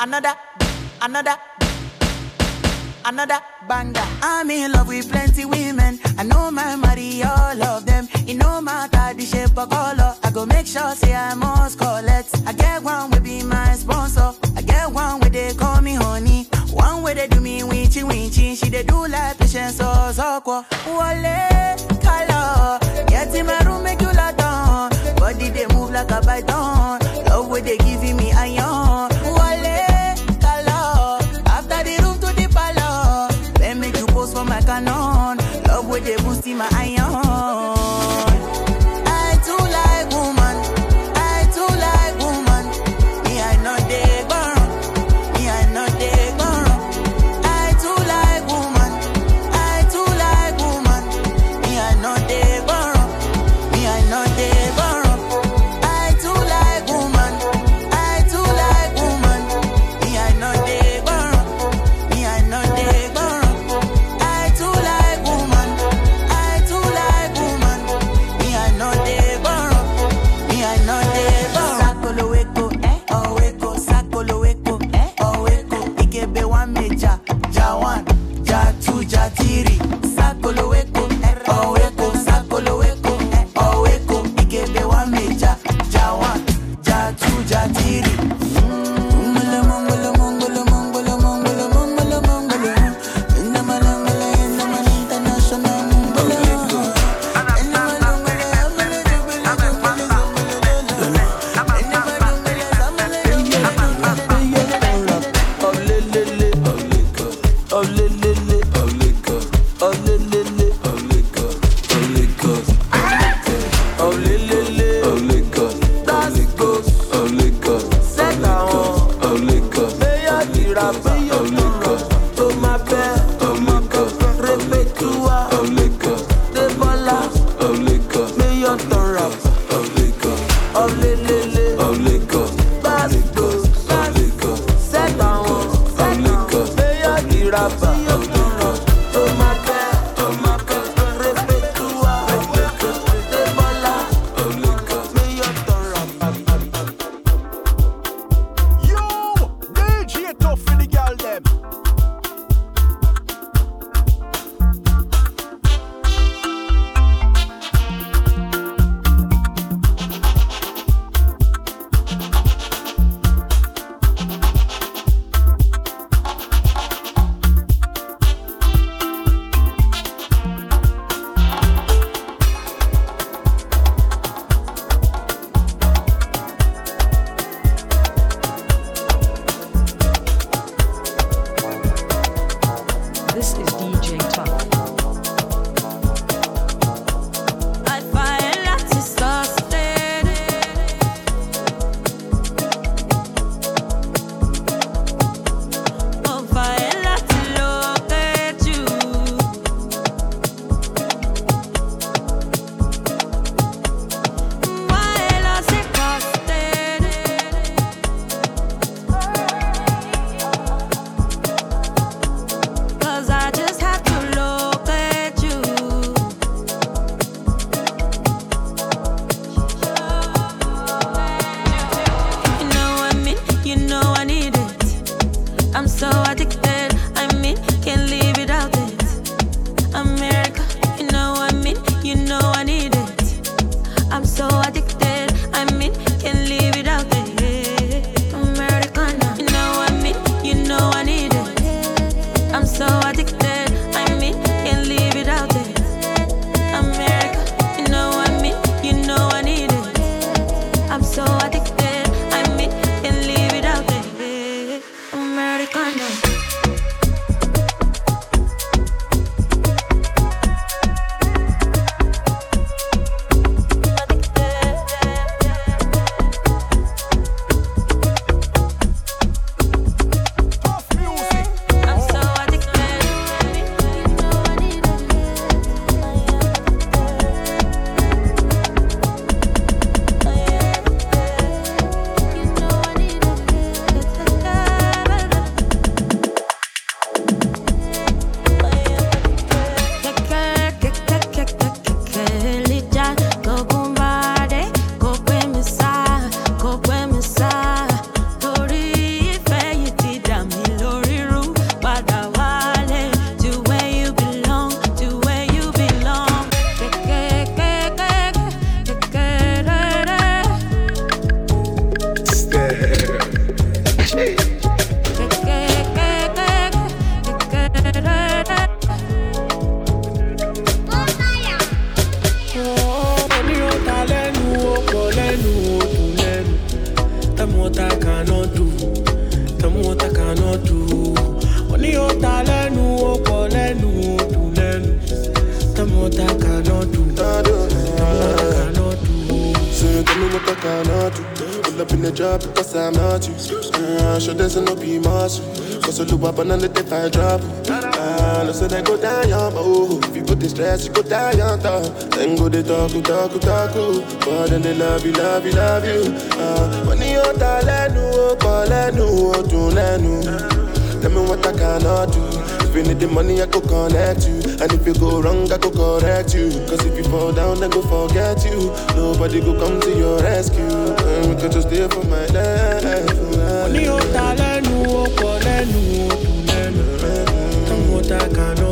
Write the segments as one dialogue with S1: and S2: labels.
S1: another, another, another banger. I'm in love with plenty women. I know my money, all of them. It no matter the shape or color. I go make sure say I must collect. I get one will be my sponsor. I get one where they call me honey. One way they do me winchy winchy. She they do like patience so so Wale color. Get in my room make you lot on. Body they move like a python. Love where they giving me iron.
S2: if I drop. Ah, no say they go down, y'all, but ooh If you put the stress, you go down, y'all, though. Then go they talk, you talk, you talk, you. But then they love you, love you, love you. Ah, when you ta lẹ́nu, ó kọ lẹ́nu, do? dùn lẹ́nu Tell me what I cannot do. If you need the money, I go connect you. And if you go wrong, I go correct you. Cause if you fall down, I go forget you. Nobody go come to your rescue. And we could just stay for my life.
S3: Money ó talent, lẹ́nu, ó kọ lẹ́nu, ó dùn
S4: that I know.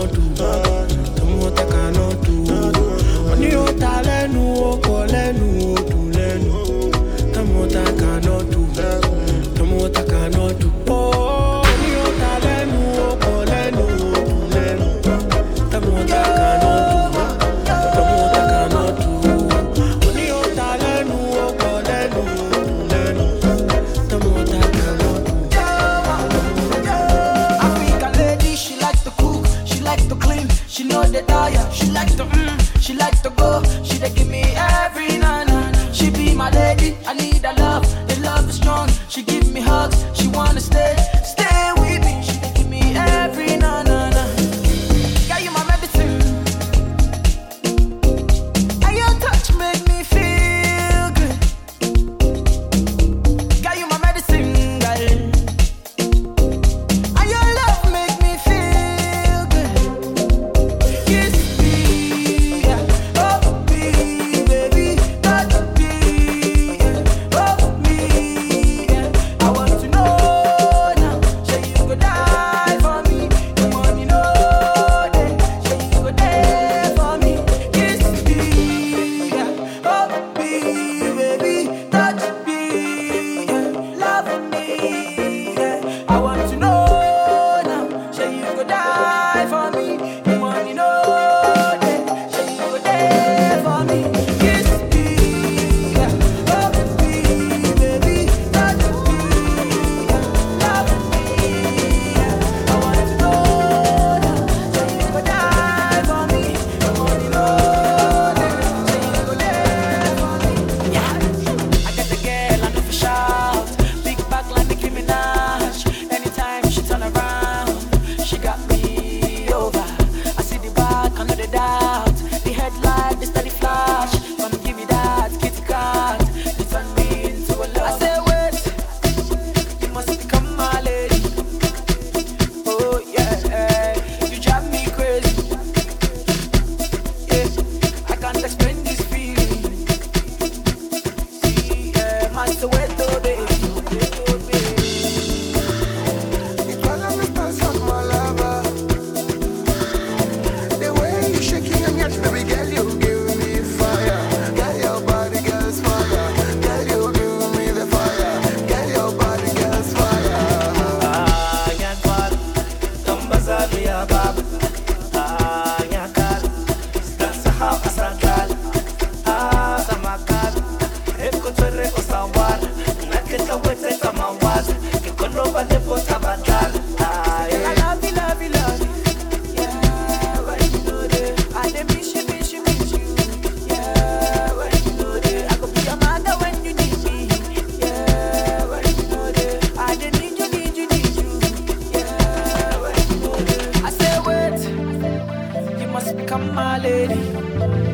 S4: my lady.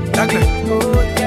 S5: Exactly. Oh,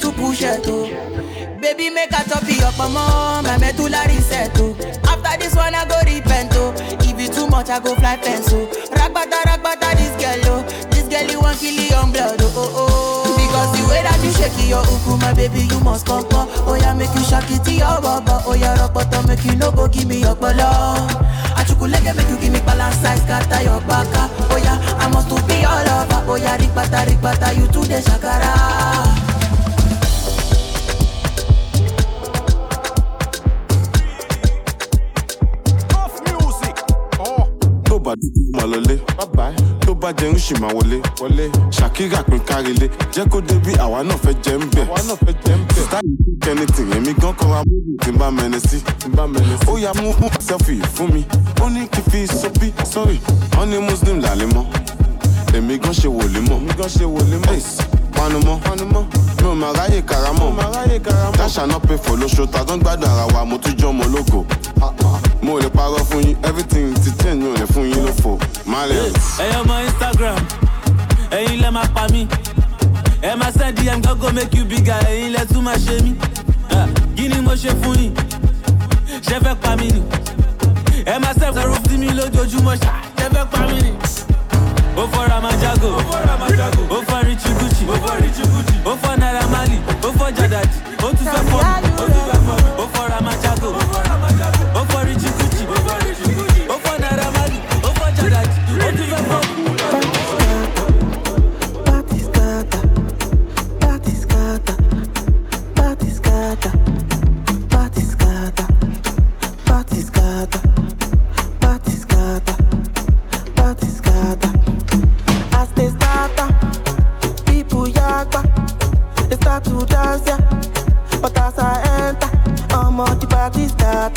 S6: to
S1: push it, oh. Baby, make a top your mama, my medulla reset, oh. After this one, I go repent, oh. If you too much, I go fly fence, oh. Ragbata, ragbata, this girl, oh. This girl, you want kill your blood, oh, oh, oh. Because the way that you shake your uku, my baby, you must come, come. Oh, yeah, make you shake it to your baba. Oh, yeah, rock bottom, make you no go give me your bala. Achukuleke, make you give me balance size, scatter your baka. Oh, yeah, I must to be all over. Oh, yeah, rikbata, rikbata, you to the shakara.
S7: Bá jẹun ṣì máa wọlé. Ṣàkírà pín kárílé. Jẹ́ kó débi àwa náà fẹ́ jẹ́ ń bẹ̀. Sítáì kẹ́ni tìyẹ̀mí gan kọ́ra múlù tí n bá mẹ́ni sí. Ó yá mú sẹ́fì fún mi. Ó ní kí fi sóbí sọ́rí wọ́n ní muslim làlẹ́ mọ́. Èmi gan ṣe wòlé mọ́. Ace, panumọ́ mi ò máa ráyè karamọ́. Dáṣà náà pé fò lóṣù tàdán gbádùn ara wa? Mo tún jọ́ ọmọ ológo. Mo lè parọ́ fún yín everything ti change mi ò lè fún yín lófo. Malẹ̀.
S8: ẹ̀yin ọmọ instagram ẹ̀yin lẹ́ máa pa mí. Ẹ máa send dm gọ́gọ́ make you bigger ẹ̀yin lẹ́ tún máa ṣe mí. Ah, kí ni mo ṣe fún yín? Ṣe fẹ́ pa mí ni? Ẹ máa send zero sí mi lójoojúmọ́ ṣá. Ṣe fẹ́ pa mí ni. Jágò ó fọ́ richie gucci. Fọ́ naira mali. Ó fọ́ jàdàjì ó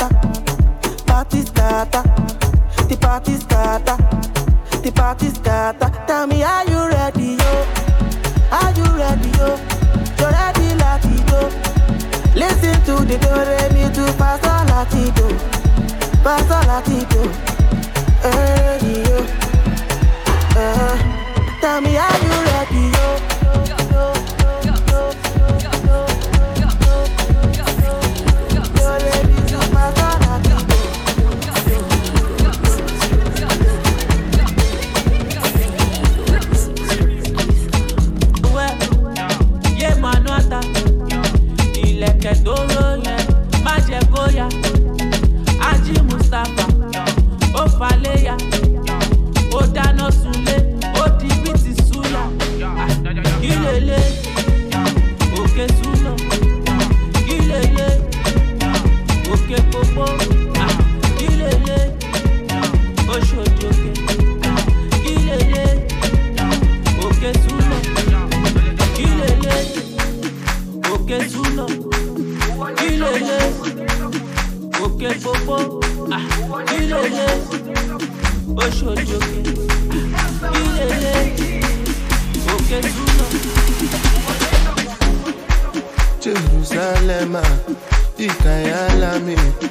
S9: scatter, party scatter, the party scatter. the party scatter.
S8: Tell me, are you ready, yo? Are you ready, yo? You ready, latido? Listen to the do re mi to pastor latido, pastor latido. Ready, yo? Uh, tell me, are you ready,
S10: kí lélẹ̀ òkè
S2: ikayalami, ngilondoloze,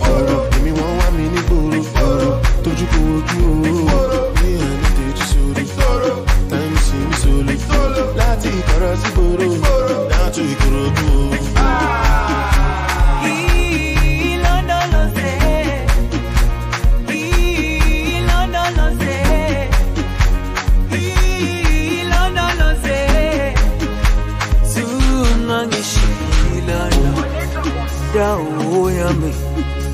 S2: woro. Èmi ní gbòòrò, tójú kò ojú owó. Ní ẹni tèjú sórí, táìmù sí mi sólè. Láti ìkọ̀rọ̀ sí gbòòrò, láti ìkòròdú o.
S6: dawo yami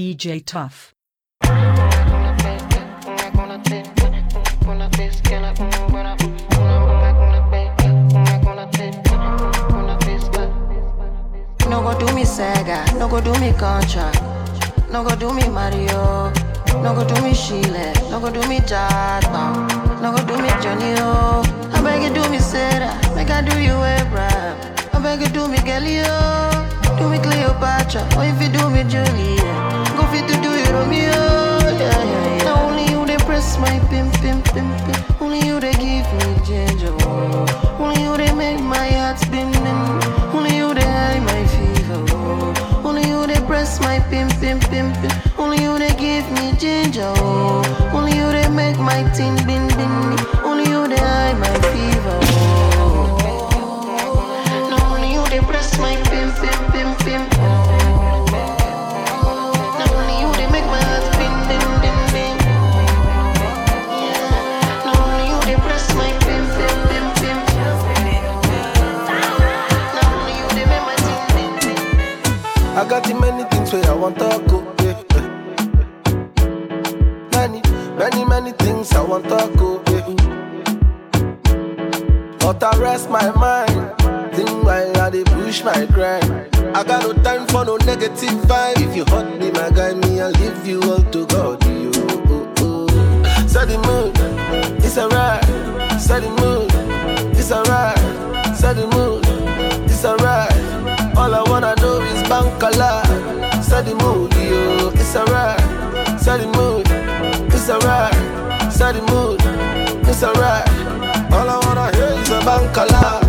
S11: DJ Tough.
S3: push my grind. I got no time for no negative vibe. If you hurt me, my guy, me, I'll leave you all to God. You, oh, oh. Set the mood, it's alright. Set the mood, it's alright. Set the mood, it's alright. All I wanna do is bank a lot. Set the mood, yo, it's alright. Set the mood, it's alright. Set the mood, it's alright. All I wanna hear is a
S12: bank a
S13: lot.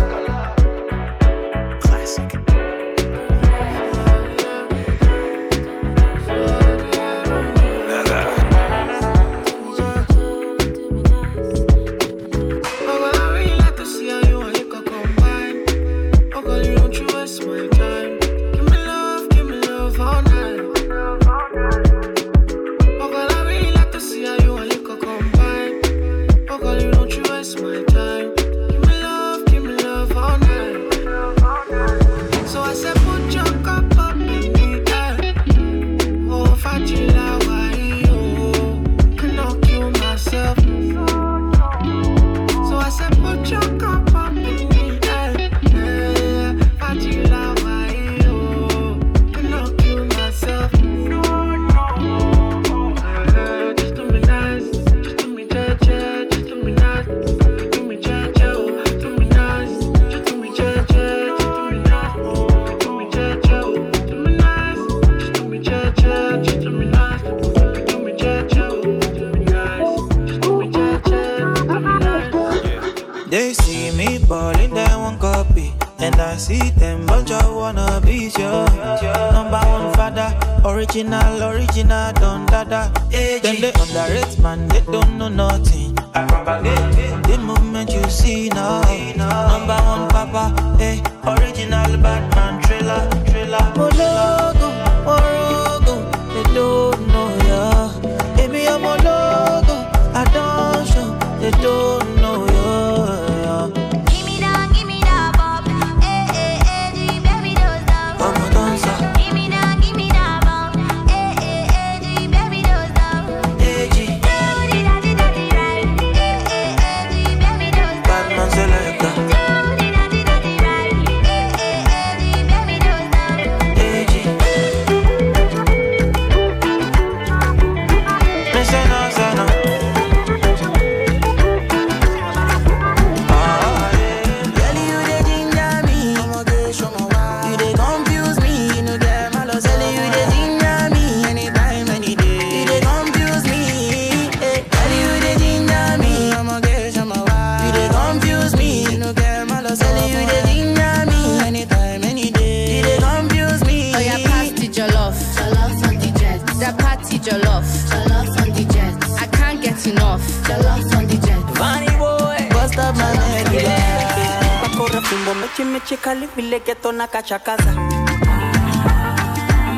S13: chakaza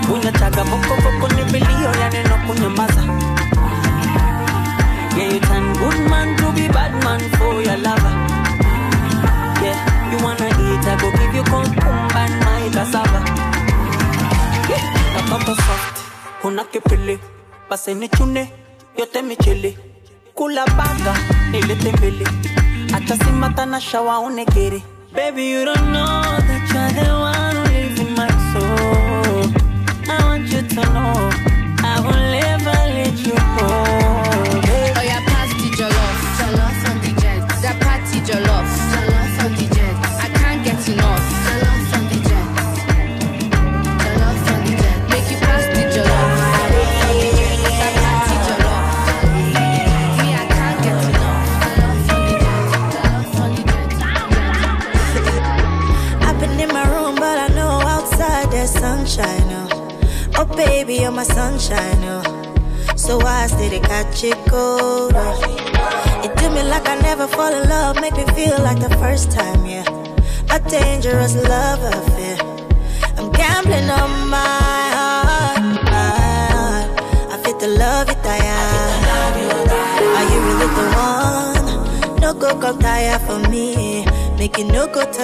S13: kunyachaga mokokoko ni vilio ya neno kunyamaza yeah you turn good man to be bad man for your lover. Yeah you wanna eat i go give you concumba and my cassava. Yeah kapapa soft una kipili. Paseni chune yote michili. Kula banga, nilete mbele hata
S14: simatana shawaonekere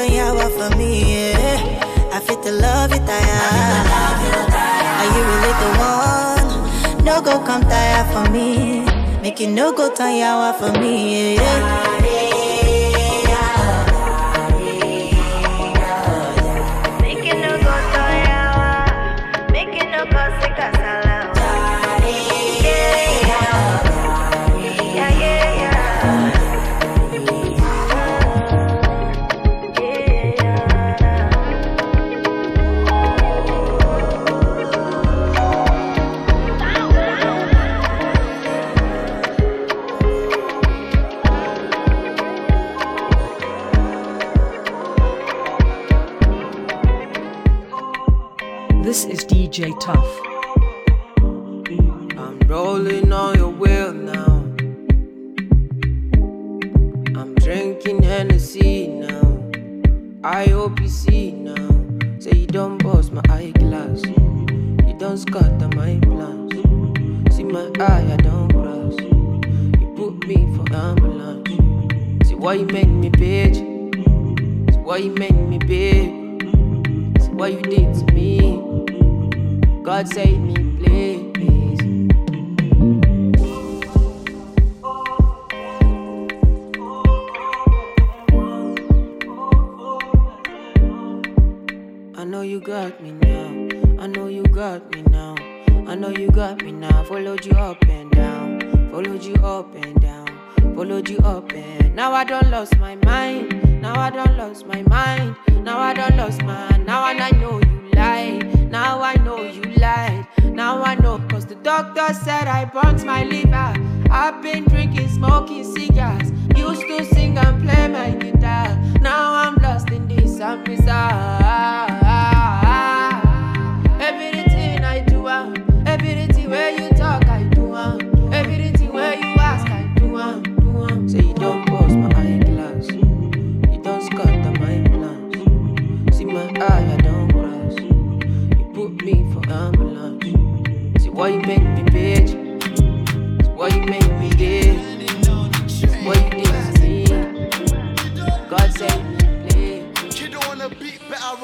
S14: done yawa for me,
S15: yeah. I fit the love you tire. Are you really the one? No go come tire for me. Make you no go turn your yawa for me, yeah.
S16: tough.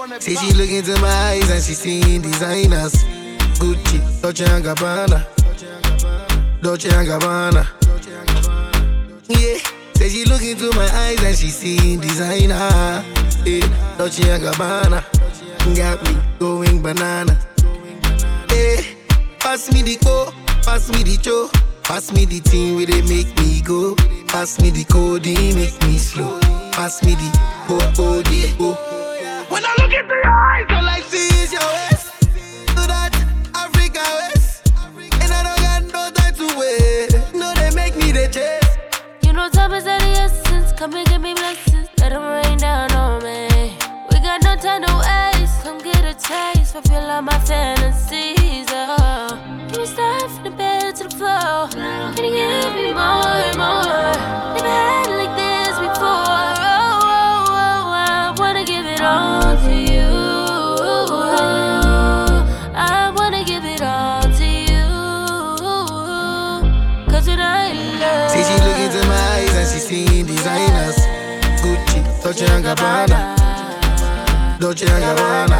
S17: Say
S18: she look into my eyes and she seeing designers. Gucci, Dolce and Gabbana, Dolce and Gabbana. Yeah, say she look into my eyes and she seeing designer. Yeah, Dolce and Gabbana, got me going banana. Yeah, pass me the co, pass me the cho, pass me the thing where they make me go. Pass me the code, make me slow. Pass me the oh oh the oh. When I look into your eyes, all I see is your waist. Do that Africa waist, and I don't got no time to wait. No, they make me the chase.
S6: You know time is of the essence. Come and give me blessings. Let them rain down on me. We got no time to waste. Come get a taste. Fulfill all my fantasies. Oh. Can you start from the bed to the floor? Can you give me more and more? Never had
S18: she seeing designers. Gucci, Dolce and Gabbana, Dolce and Gabbana.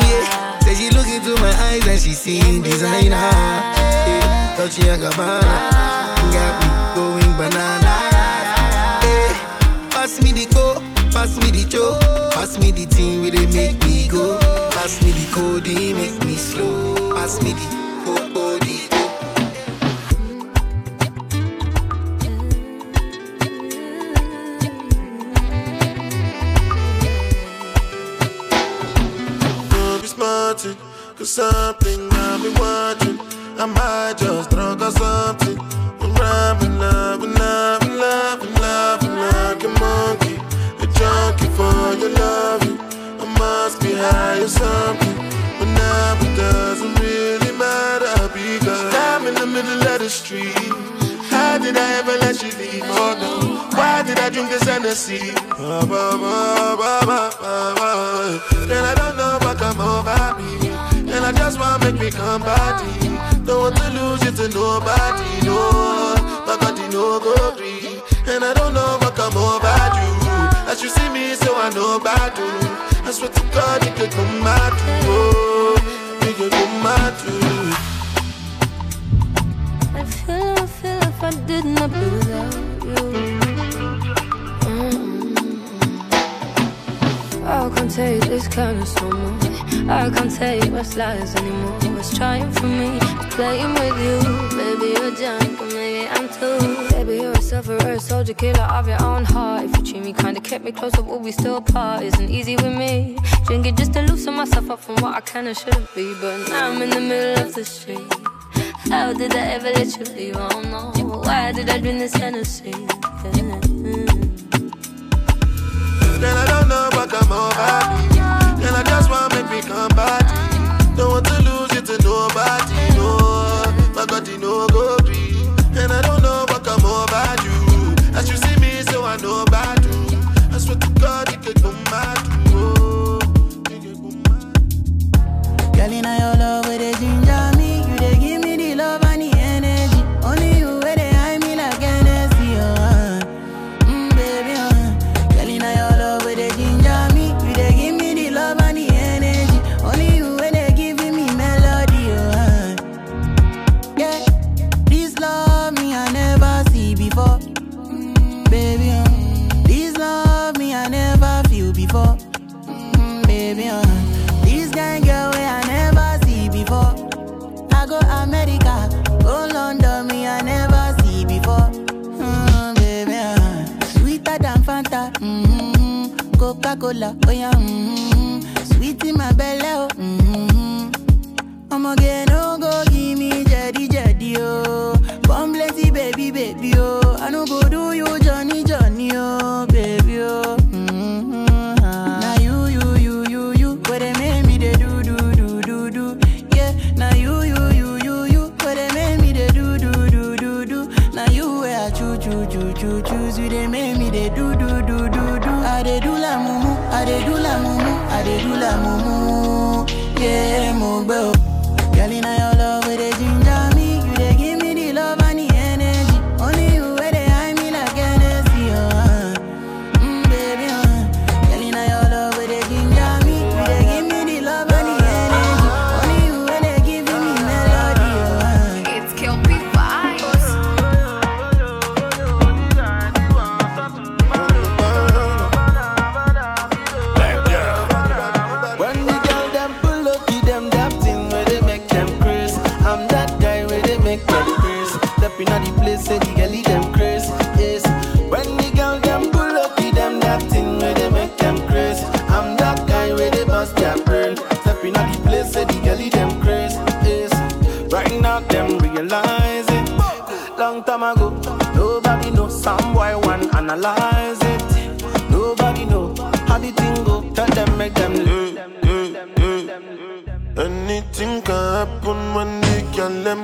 S18: Yeah, say she look into my eyes and she seeing designer. Yeah, Dolce and Gabbana, got me going banana. Yeah, pass me the co, pass me the cho, pass me the thing where they make me go. Pass me the code, make me slow. Pass me the oh
S2: Cause something I've been watching. I might just drunk or something. I'm rhyming, love, and love, and love, and love, and like a monkey. A junkie for your loving. I must be high or something. But now it doesn't really matter because I'm in the middle of the street. How did I ever let you leave? Oh no. Why did I drink this Hennessy? Ba, ba, ba. And I don't know what come over me. And I just wanna make me come body. Don't want to lose you to nobody, no. My body no go free. And I don't know what come over you. As you see me, so I know about you. I swear to God, you could come out too. Oh, you could come out
S6: I feel I did not be without you. Mm-hmm. I can't take this kind of much. I can't take what's lies anymore. What's trying for me, playing with you. Maybe you're drunk, but maybe I'm too. Baby, you're a sufferer, soldier, killer of your own heart. If you treat me kinda, kept me closer, would we still part? Isn't easy with me. Drinking just to loosen myself up from what I kinda shouldn't be. But now I'm in the middle of the street. How did I ever let you leave? I don't know. Why did I drink this Hennessy?
S2: Then mm-hmm. I don't know what come over me. Then I just wanna make me come body. Don't want to lose you to nobody, no. My body no go free. And I don't know what come over you. As you see me, so I know about you. I swear to God, you could come mad. Oh,
S1: Girl, in your love, where mm-hmm. Coca Cola, oh yeah, mm-hmm. sweet in my belly, oh. Mm-hmm. I'ma get I do la mumu, I they do la mumu. Yeah, mo bro. Girl,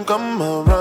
S2: come around.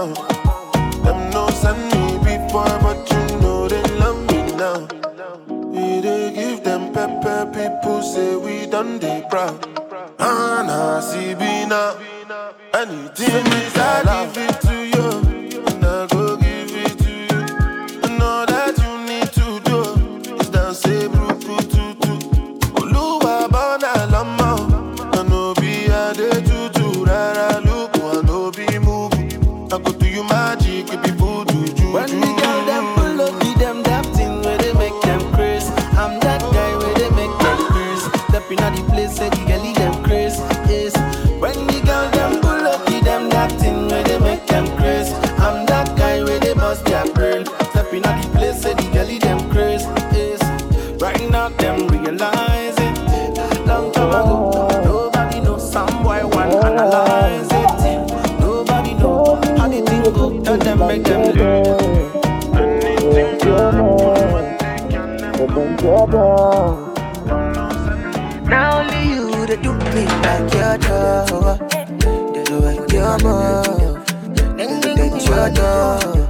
S19: jojo.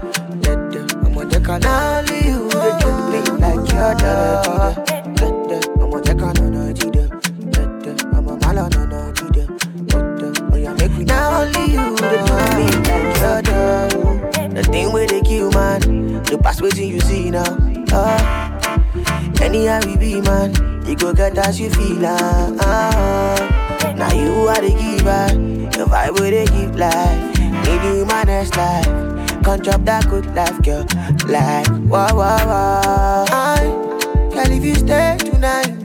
S19: that good life, girl. Like, wah, wah, wah. I, girl, if you stay tonight,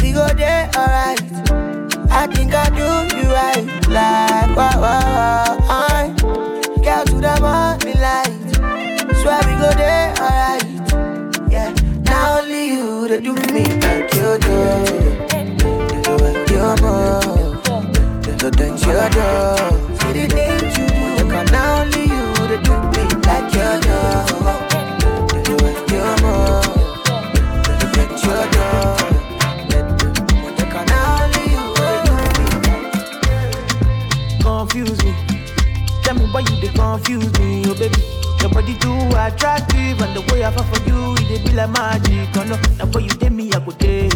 S19: we go there, alright. I think I do you right. Like, wah, wah, wah. I, girl, to the morning light. Swear we go there, alright. Yeah, now only you that do me like you do. You do it, you. You do you do.
S8: attractive And the way I fall for you, it be like magic. Oh no, now boy you take me, I go take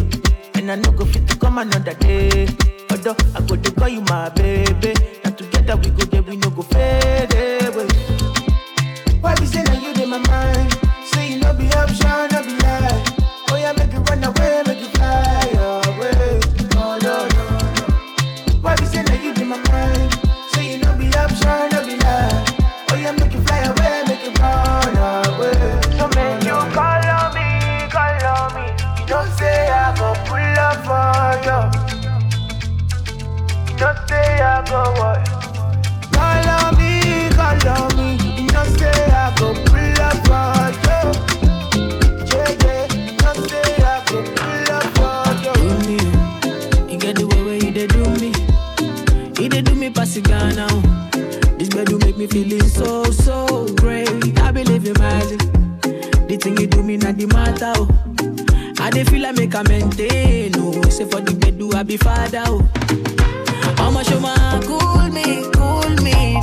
S8: And I no go fit to come another day. Although I go to call you my babe. I
S4: be father. Oh. Mama, show my cool me, cool me.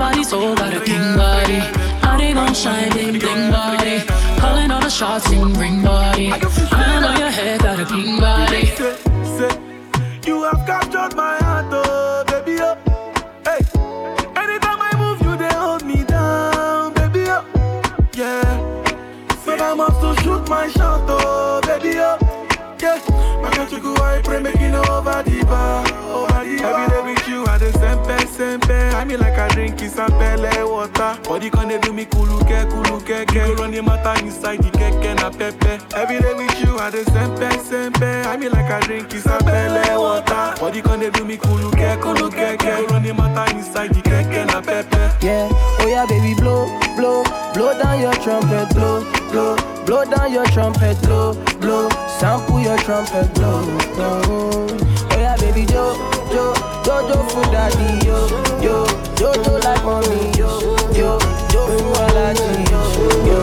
S4: Body,
S20: soul, got a king body. Body gon' shine, bling, bling body. Calling all the shots, ring, ring body. Crown on your head, got a king body.
S21: Say, say, you have captured my heart, oh, baby, oh. Hey, anytime I move, you they hold me down, baby, oh. Yeah, but I to shoot my shot, oh, baby, oh. Yeah, my country go, I pray, making over the bar. Every sempe. I mean like I drink is pele water. Body they do me kuluke, kuluke, ke. You go run the matter inside the keke na pepe. Every day with you, I the sempe, sempe. I mean like I drink is pele water. Body they do me kuluke, kuluke, ke. You go run the matter inside the keke na pepe.
S4: Yeah, oh yeah, baby, blow, blow, blow down your trumpet, blow, blow, blow down your trumpet, blow, blow, sample your trumpet, blow, blow. Yeah, baby, jo, jo, jo, jo, for daddy, yo, yo, jo, jo, like mommy, yo, yo, jo, for allergy, yo, yo.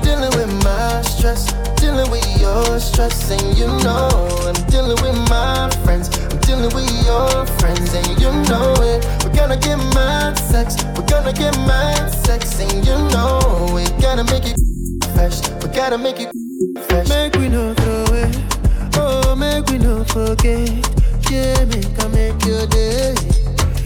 S22: Dealing with my stress, dealing with your stress, and you know I'm dealing with my friends. I'm dealing with your friends, and you know it. We're gonna get mad sex, we're gonna get mad sex, and you know we gotta make it fresh. We gotta make it fresh.
S18: Make we no throw away. Oh, make we no forget. Yeah, make I make your day.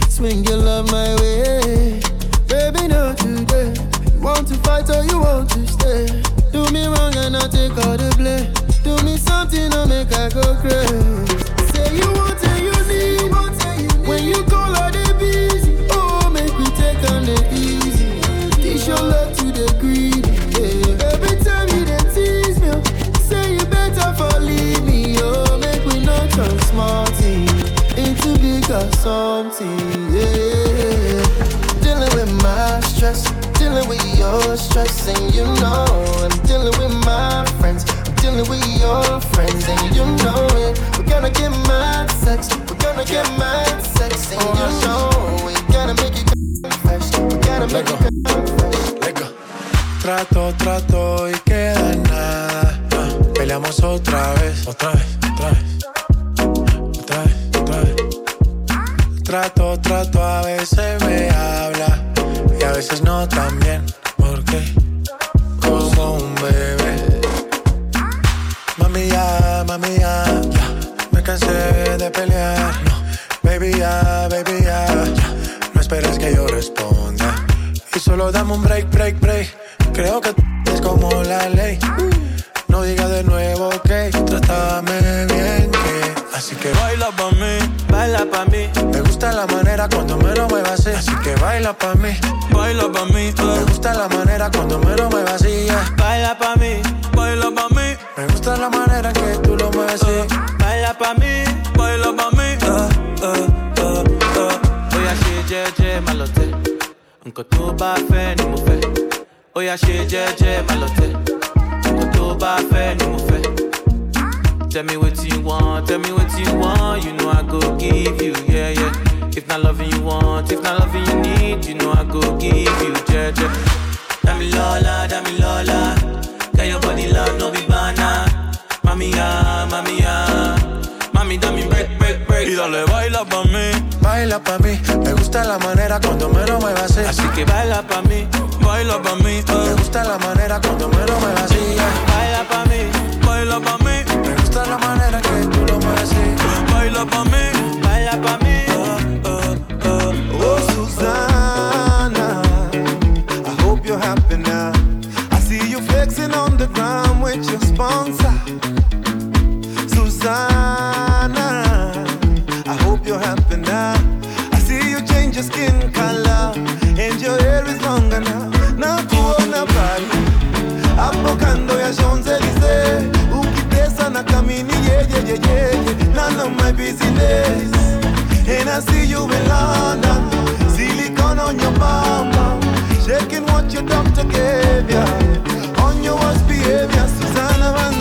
S18: Swing your love my way. Baby, not today. You want to fight or you want to stay? Do me wrong and I take all the blame. Do me something or make I go crazy. Say you want and you need. When you call her, they small thing into bigger something. Yeah.
S22: Dealing with my stress, dealing with your stress, and you know I'm dealing with my friends. I'm dealing with your friends, and you know it. We're gonna get mad sex, we're gonna get mad sex, and you know we gotta make it fresh. We gotta make it fresh.
S23: Trato, trato y queda nada. Ah, peleamos otra vez, otra vez, otra vez. Trato, trato, a veces me habla y a veces no tan bien. ¿Por qué? Como un bebé. Mami ya, mami ya. Me cansé de pelear. No, baby ya, baby ya. No esperes que yo responda. Y solo dame un break, break, break. Creo que es como la ley. No diga de nuevo que que así que baila pa mí, baila pa mí. Me gusta la manera cuando me lo muevas así, así que baila pa mí, baila pa mí. Me gusta la manera cuando me lo muevas así, yeah. baila pa mí, baila pa mí. Me gusta la manera que tú lo mueves así, baila pa mí, baila pa mí.
S8: Ṣe jẹ́jẹ́ má lọ tẹ̀. Nǹkan tó bá fẹ́ ni jẹ́jẹ́ má lọ tẹ̀. Nǹkan tó bá fẹ́ ni mo fẹ́. Tell me what you want, tell me what you want. You know I go give you, yeah, yeah. If not loving you want, if not loving you need, you know I go give you, yeah, yeah. Dami Lola, Dami Lola. Got your body love, no be banana. Mami, ah, mami, ah. Mami, dame break, break, break.
S23: Y dale, baila pa' mí. Baila pa' mí. Me gusta la manera cuando me lo muevas así.
S8: Así que baila pa' mí, baila pa' mí. Eh.
S23: Me gusta la manera cuando me lo muevas así
S24: nada mim. of my business, And I see you in London, silicon on your mama, shaking what your doctor gave ya. On your worst behavior, Susanna Van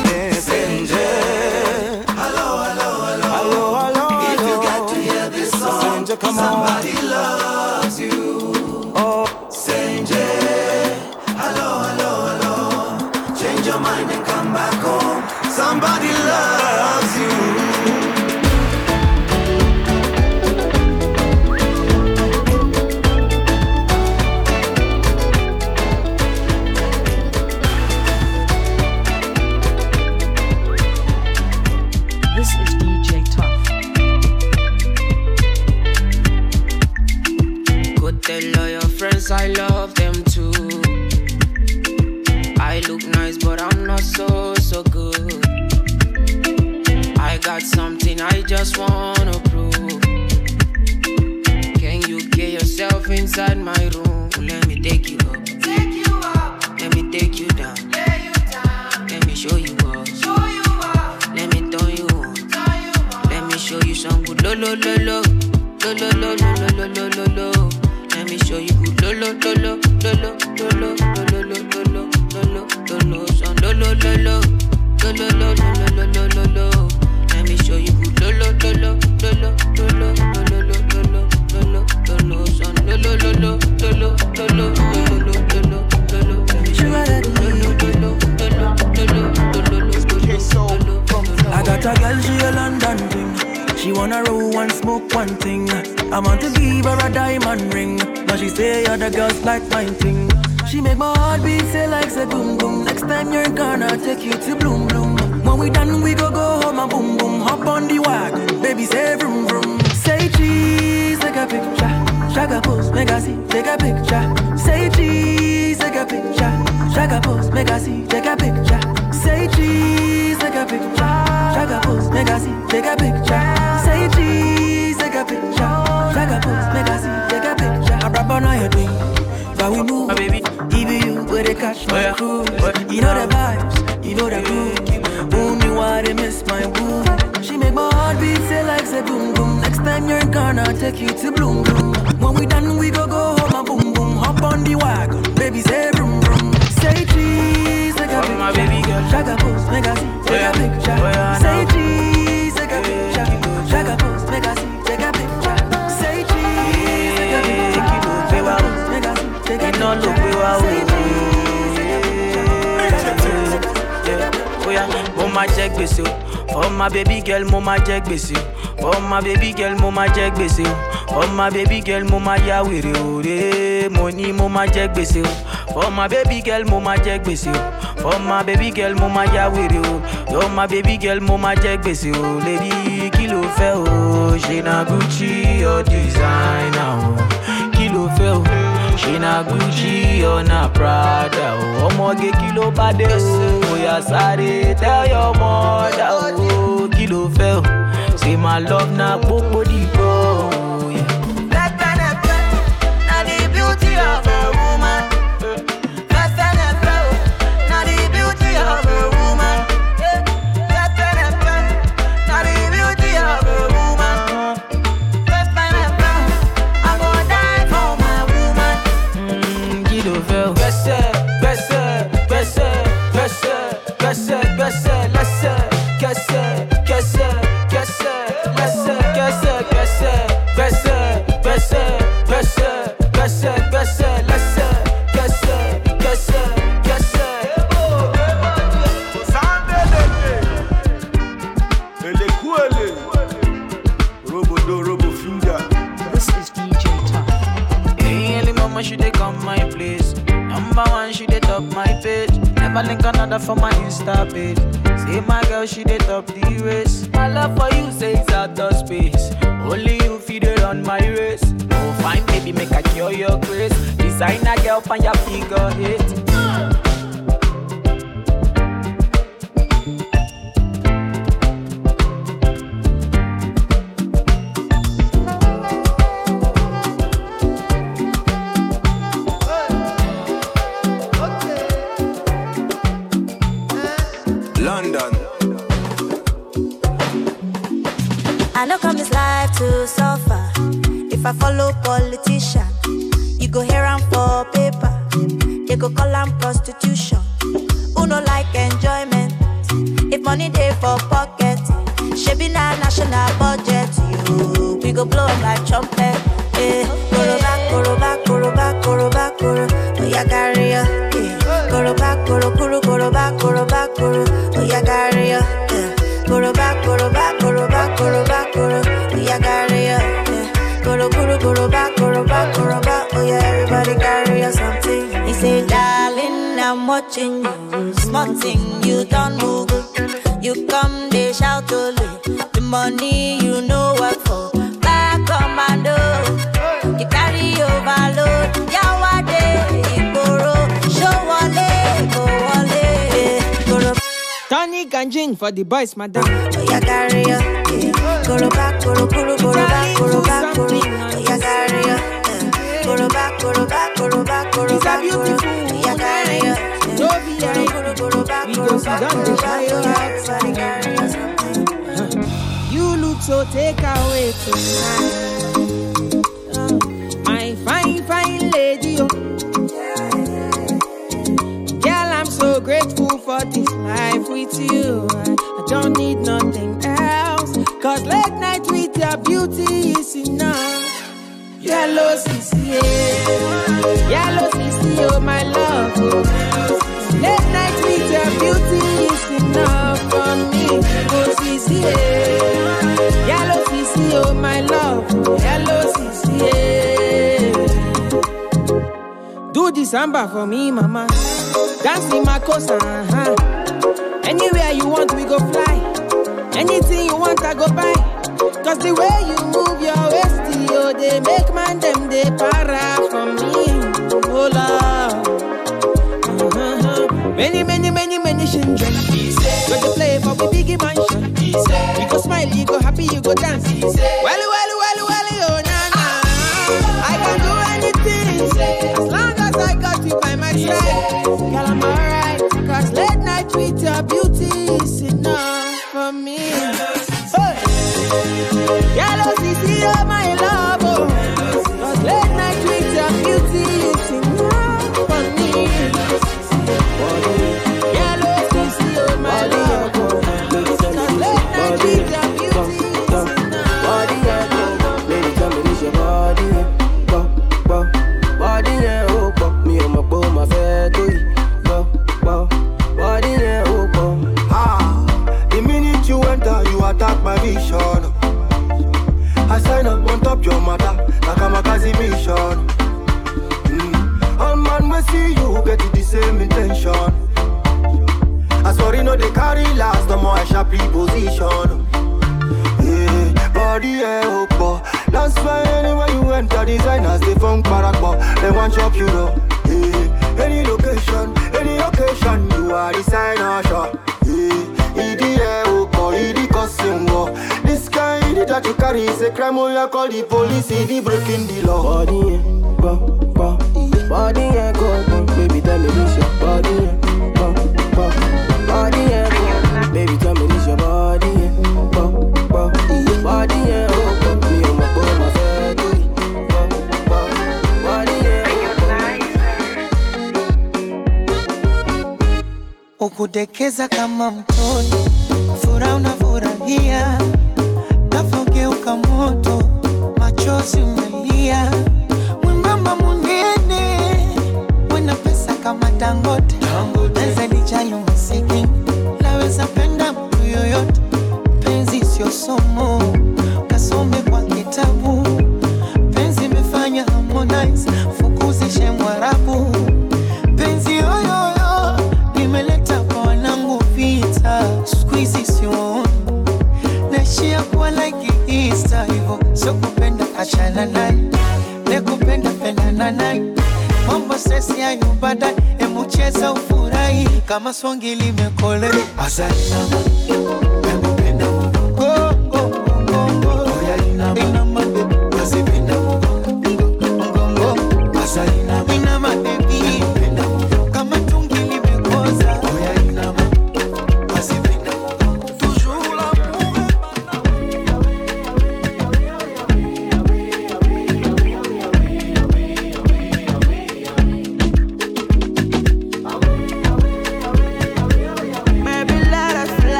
S8: máa jẹ gbèsè o. Ọmọ baby girl mo máa jẹ gbèsè o. Ọmọ baby girl mo máa jẹ gbèsè o. Ọmọ baby girl mo máa ya wèrè òré mo ní mo máa jẹ gbèsè o. Ọmọ baby girl mo máa jẹ gbèsè o. Ọmọ baby girl mo máa ya wèrè o. Ọmọ baby girl mo máa jẹ gbèsè o. Lady kilo fẹ́ o? Ṣe na Gucci your designer o? Kilo fẹ́ o in a Gucci or a Prada. Oh, ọmọge kí ló bá dé o? Oya sáré tell your mother o. Kí ló fẹ́ o? Say my love na gbogbo dìbò.
S1: Na the beauty of
S8: it. Another for my Insta page. Say my girl, she dey top the race. My love for you says out of space. Only you feed it on my race. Oh, fine, baby, make I cure your grace. Designer girl, pan your figure eight.
S15: Prostitution. Who no like enjoyment? If money dey for pocket, shebi na national budget. You, we go blow like trumpet. Watching you. Small thing, you don't move. You come, they shout. The money you know what for. Back commando. You carry overload. Yawade, Igboro. Show wale, go wale. Goro,
S16: Tonic and gin for the boys, madam.
S15: Oya carry ya. Goro back, goro, goro, goro back, goro back, goro. Oya carry ya. Goro back, goro back, goro back, goro back, goro. Oya carry ya.
S16: You look so take away tonight. My fine, fine lady. Oh. Girl, I'm so grateful for this life with you. I, don't need nothing else. Cause late night with your beauty is enough. Yellow CC, eh. yellow CC, oh my love. Oh. Late night with your beauty is enough for me. Oh CC, yellow CC, oh my love. Yellow CC. Do the samba for me, mama. Dance in my coast, uh-huh. Anywhere you want, we go fly. Anything you want, I go buy. Cause the way you move your waist, yo, they make man them they para for me. Oh Lord. Many, many, many, many children. Go to play for the biggie mansion. You go smile, you go happy, you go dance. Well, well, well, well, oh na na. I can do anything as long as I got you by my side. Girl, I'm alright. Cause late night with your beauty is enough for me. Hey. Yellow CC, oh my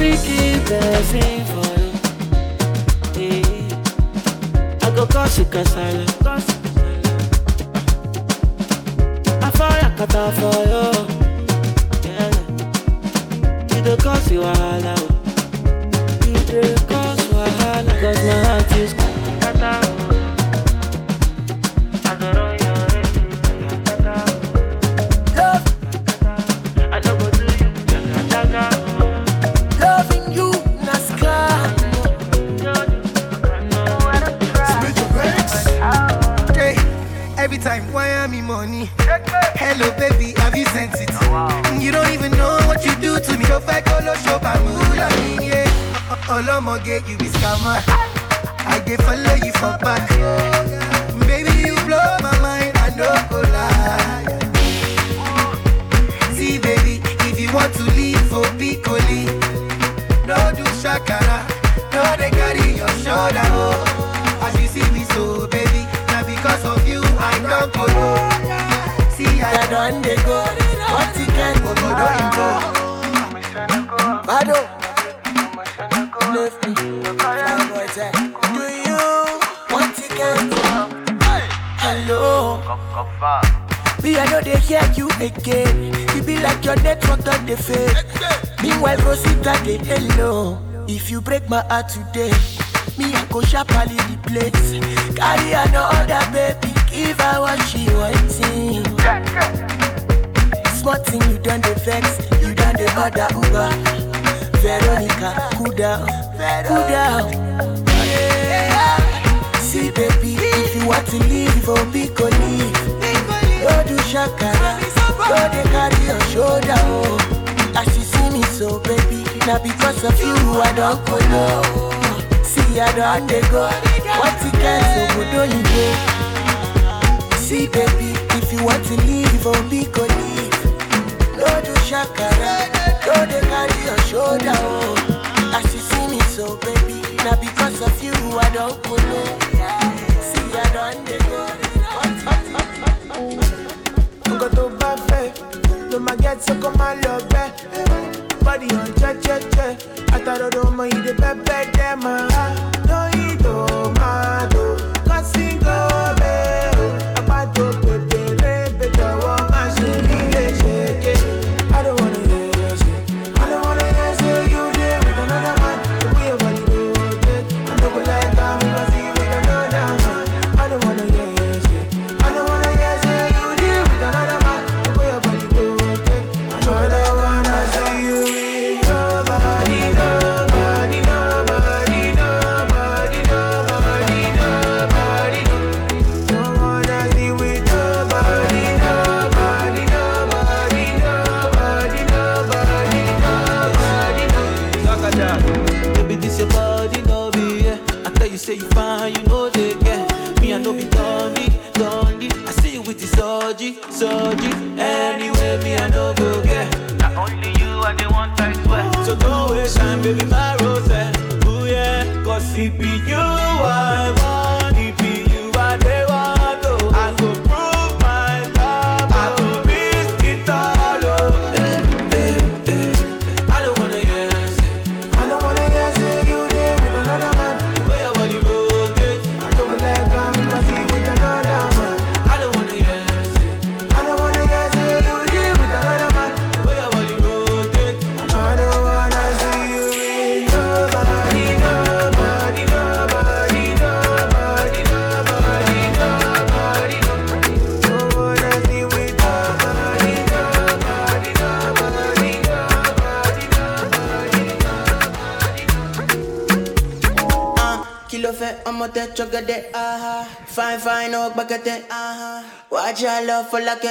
S13: Keep blessing for you. I cause you I for you. You the cause you you the cause my heart is.
S1: Money? Hello, baby, have you sent it? You don't even know what you do to me. Show fight, colo, show bamula, yeah. Olomoge, you be scammer. I dey follow you for back. Baby, you blow my mind, I no go lie. See, baby, if you want to leave for Piccoli, no do shakara, no they carry your shoulder. Oh. As you see me so, baby, now because of you, I don't go I don't dey go, what you can go, go, don't go. Bado, left me, do you want to get Hello. Me, I know they hear you again. You be like your network on the fade. Meanwhile, Rosita, they hello. If you break my heart today, me, I go sharply the place. Carry another baby, give her what she wanting. Smart thing, you done the vex, you done the other Uber. Veronica, cool down, cool down. See, baby, if you want to leave, oh, go leave. Go oh, do shakara, go they carry your shoulder, oh. As you see me so, baby, now because of you, I don't go low. See, I don't they go. What you can, so go do you go. See, baby, if you want to leave, oh, only go leave. No do shakara, no they carry your
S25: shoulder. Oh. As you see
S13: me, so baby, now because of you, I don't
S25: go. See,
S13: I don't
S26: they go. Go to buffet, no my get so come my love back. Body on cha cha cha, I
S1: thought I'd do my the bad wájú àlọ fọlákẹ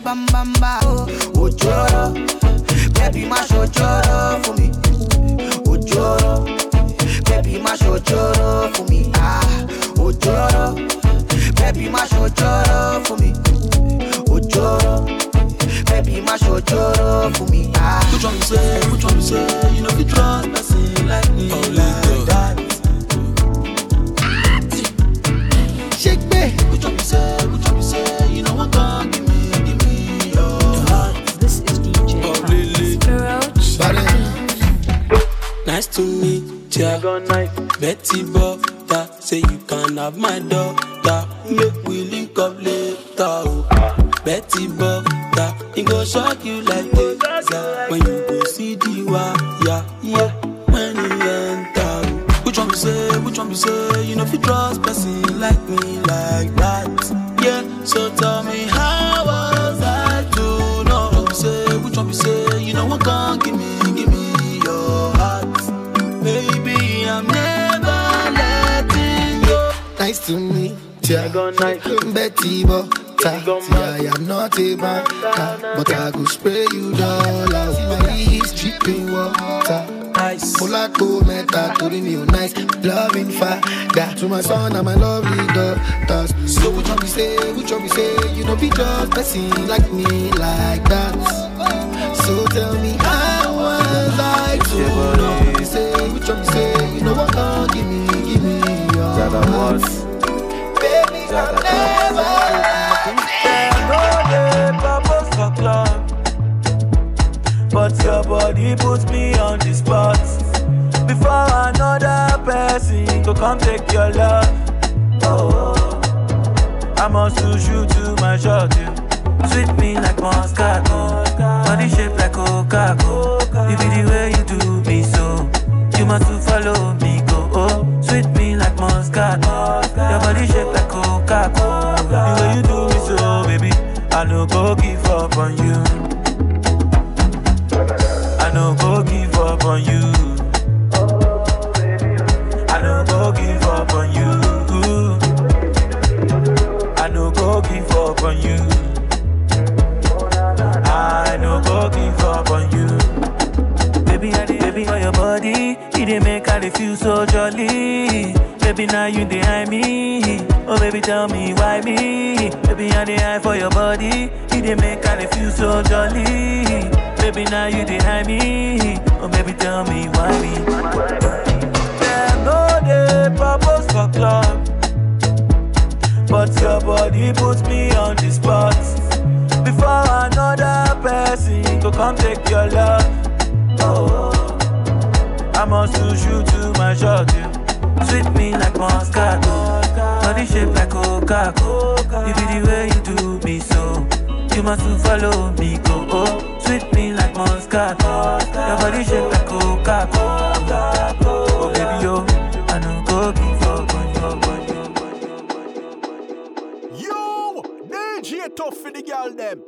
S1: bam bam bam.
S13: Nice to meet ya. Betty Butter. I
S18: am not a banker, but I go spray you dollars. Body is dripping water. ice. Mulatto meta, to me you nice. Loving fire, to my son and my lovely daughters. So which one we say, which one we say, you know be just person like me like that. So tell me how was I to know what we say, which one we say, you know what your heart. Baby, I'll never
S8: for club. But your body puts me on the spot. Before another person to come take your love. Oh, I must lose you to my shot. You sweet me like Moscato. Oh. Body shape like Coca-Cola. You be the way you do me so. You must follow me, I no go give up on you. I no go give up on you. I no go give up on you. I no go give up on you. I no go give up on you. Baby, baby on your body. You dey make I feel so jolly. Baby, now you eye me. Oh, baby, tell me why me. Baby, I dey eye for your body. You dey make I feel so jolly. Baby, now you dey eye me. Oh, baby, tell me why me. Them no dey propose for club, but your body puts me on the spot. Before another person to come take your love. Oh, I must lose you to my shot. You sweet me like Moscato, body shape like Coca-Cola. You be the way you do me so. You must follow me, go. Oh, sweet me like Moscato, your body shape like Coca-Cola. Oh, baby, yo, I know go on you.
S5: Yo, DJ tough for the girl them.